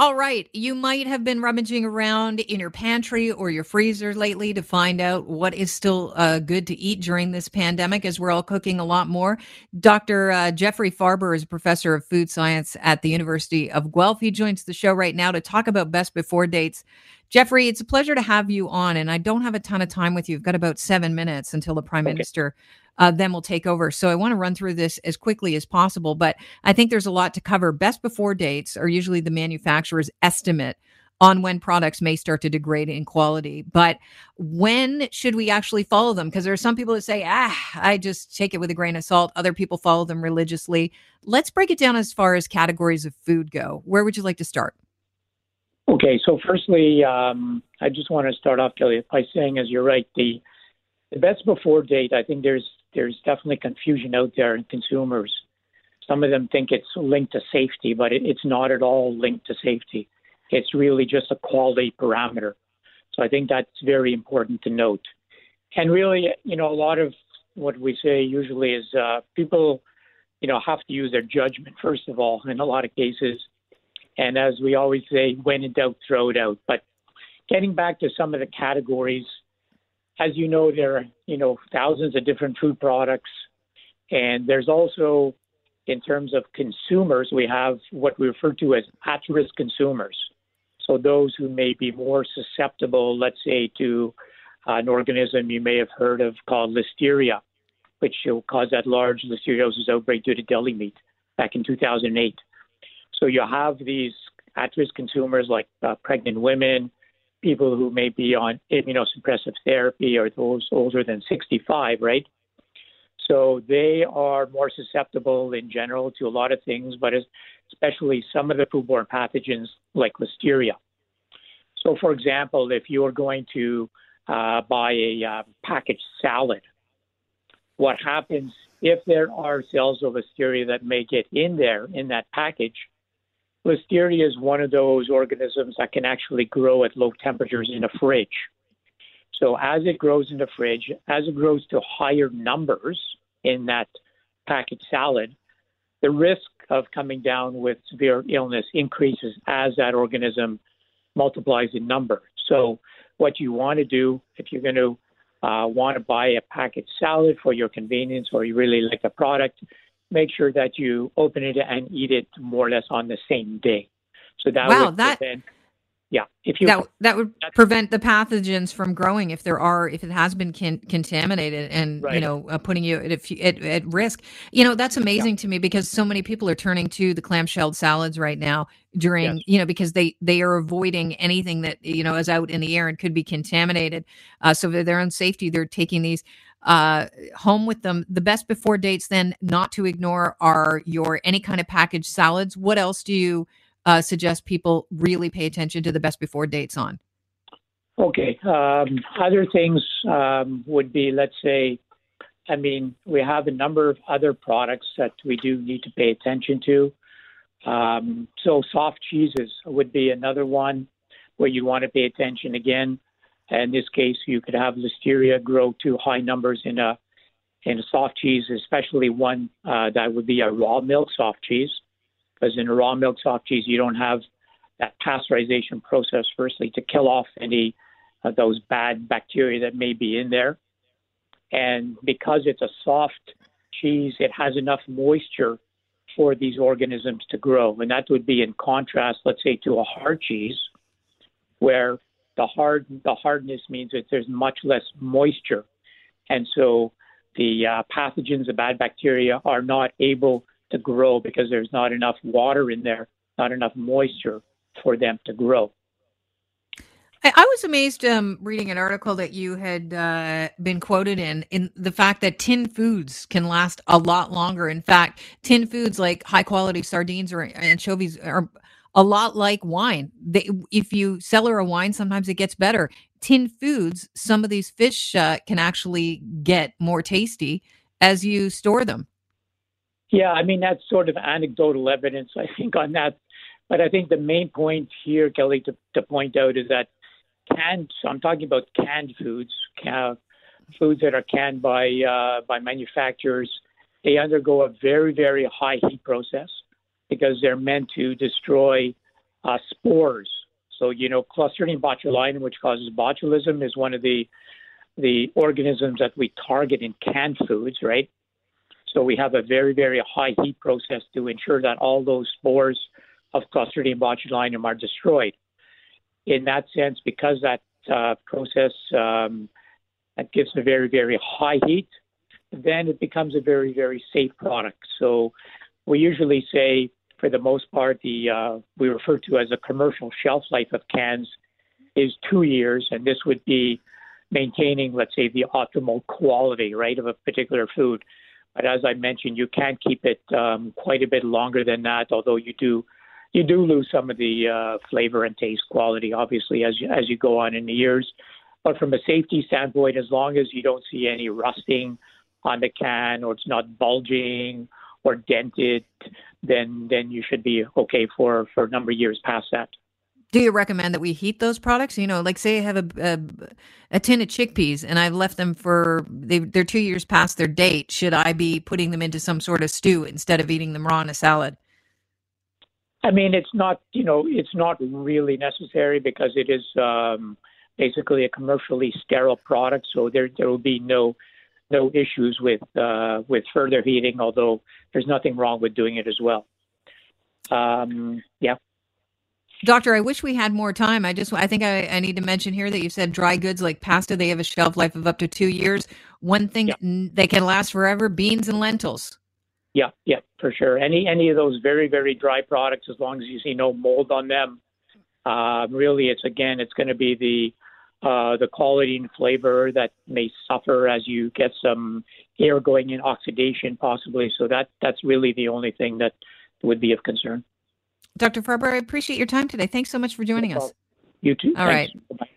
All right. You might have been rummaging around in your pantry or your freezer lately to find out what is still uh, good to eat during this pandemic as we're all cooking a lot more. Dr. Uh, Jeffrey Farber is a professor of food science at the University of Guelph. He joins the show right now to talk about best before dates. Jeffrey, it's a pleasure to have you on, and I don't have a ton of time with you. I've got about seven minutes until the Prime okay. Minister uh, then will take over. So I want to run through this as quickly as possible, but I think there's a lot to cover. Best before dates are usually the manufacturer's estimate on when products may start to degrade in quality. But when should we actually follow them? Because there are some people that say, ah, I just take it with a grain of salt. Other people follow them religiously. Let's break it down as far as categories of food go. Where would you like to start? Okay, so firstly, um, I just want to start off, Kelly, by saying, as you're right, the the best before date. I think there's there's definitely confusion out there in consumers. Some of them think it's linked to safety, but it, it's not at all linked to safety. It's really just a quality parameter. So I think that's very important to note. And really, you know, a lot of what we say usually is uh, people, you know, have to use their judgment first of all in a lot of cases. And as we always say, when in doubt, throw it out. But getting back to some of the categories as you know, there are you know thousands of different food products, and there's also, in terms of consumers, we have what we refer to as at-risk consumers. So those who may be more susceptible, let's say, to uh, an organism you may have heard of called listeria, which caused that large listeriosis outbreak due to deli meat back in 2008. So you have these at-risk consumers like uh, pregnant women, people who may be on immunosuppressive therapy or those older than 65, right? So they are more susceptible in general to a lot of things, but especially some of the foodborne pathogens like listeria. So, for example, if you're going to uh, buy a uh, packaged salad, what happens if there are cells of listeria that may get in there in that package? Listeria is one of those organisms that can actually grow at low temperatures in a fridge. So as it grows in the fridge, as it grows to higher numbers in that packaged salad, the risk of coming down with severe illness increases as that organism multiplies in number. So what you want to do if you're going to uh, want to buy a packaged salad for your convenience or you really like the product, make sure that you open it and eat it more or less on the same day. So that wow, would that prevent, yeah, if you that that would prevent the pathogens from growing if there are if it has been con- contaminated and right. you know uh, putting you at, at, at risk. You know that's amazing yeah. to me because so many people are turning to the clamshelled salads right now during yes. you know because they they are avoiding anything that you know is out in the air and could be contaminated. Uh, so for their own safety, they're taking these uh, home with them. The best before dates, then, not to ignore are your any kind of packaged salads. What else do you uh, suggest people really pay attention to the best before dates on? Okay. Um, other things um, would be, let's say, I mean, we have a number of other products that we do need to pay attention to. Um, so, soft cheeses would be another one where you want to pay attention again. In this case, you could have listeria grow to high numbers in a in a soft cheese, especially one uh, that would be a raw milk soft cheese, because in a raw milk soft cheese you don't have that pasteurization process. Firstly, to kill off any of those bad bacteria that may be in there, and because it's a soft cheese, it has enough moisture for these organisms to grow, and that would be in contrast, let's say, to a hard cheese, where the hard the hardness means that there's much less moisture, and so the uh, pathogens, the bad bacteria, are not able to grow because there's not enough water in there, not enough moisture for them to grow. I, I was amazed um, reading an article that you had uh, been quoted in, in the fact that tin foods can last a lot longer. In fact, tin foods like high quality sardines or anchovies are a lot like wine. They, if you cellar a wine, sometimes it gets better. Tin foods, some of these fish uh, can actually get more tasty as you store them. Yeah, I mean, that's sort of anecdotal evidence, I think, on that. But I think the main point here, Kelly, to, to point out is that canned, so I'm talking about canned foods, can, foods that are canned by, uh, by manufacturers, they undergo a very, very high heat process because they're meant to destroy uh, spores. So you know, Clostridium botulinum, which causes botulism, is one of the the organisms that we target in canned foods, right? So we have a very, very high heat process to ensure that all those spores of Clostridium botulinum are destroyed. In that sense, because that uh, process um, that gives a very, very high heat, then it becomes a very, very safe product. So we usually say, for the most part, the uh, we refer to as a commercial shelf life of cans is two years, and this would be maintaining, let's say, the optimal quality, right, of a particular food. But as I mentioned, you can keep it um, quite a bit longer than that, although you do you do lose some of the uh, flavor and taste quality, obviously, as you, as you go on in the years. But from a safety standpoint, as long as you don't see any rusting on the can or it's not bulging or dented, then then you should be okay for for a number of years past that. Do you recommend that we heat those products? You know, like say I have a, a, a tin of chickpeas and I've left them for they, they're two years past their date. Should I be putting them into some sort of stew instead of eating them raw in a salad? I mean, it's not you know it's not really necessary because it is um, basically a commercially sterile product, so there there will be no no issues with uh, with further heating. Although there's nothing wrong with doing it as well. Um, yeah. Doctor, I wish we had more time. I just, I think I, I, need to mention here that you said dry goods like pasta, they have a shelf life of up to two years. One thing yeah. they can last forever: beans and lentils. Yeah, yeah, for sure. Any any of those very very dry products, as long as you see no mold on them, uh, really, it's again, it's going to be the uh, the quality and flavor that may suffer as you get some air going in, oxidation possibly. So that that's really the only thing that would be of concern. Dr. Farber, I appreciate your time today. Thanks so much for joining no us. You too. All Thanks. right. Bye-bye.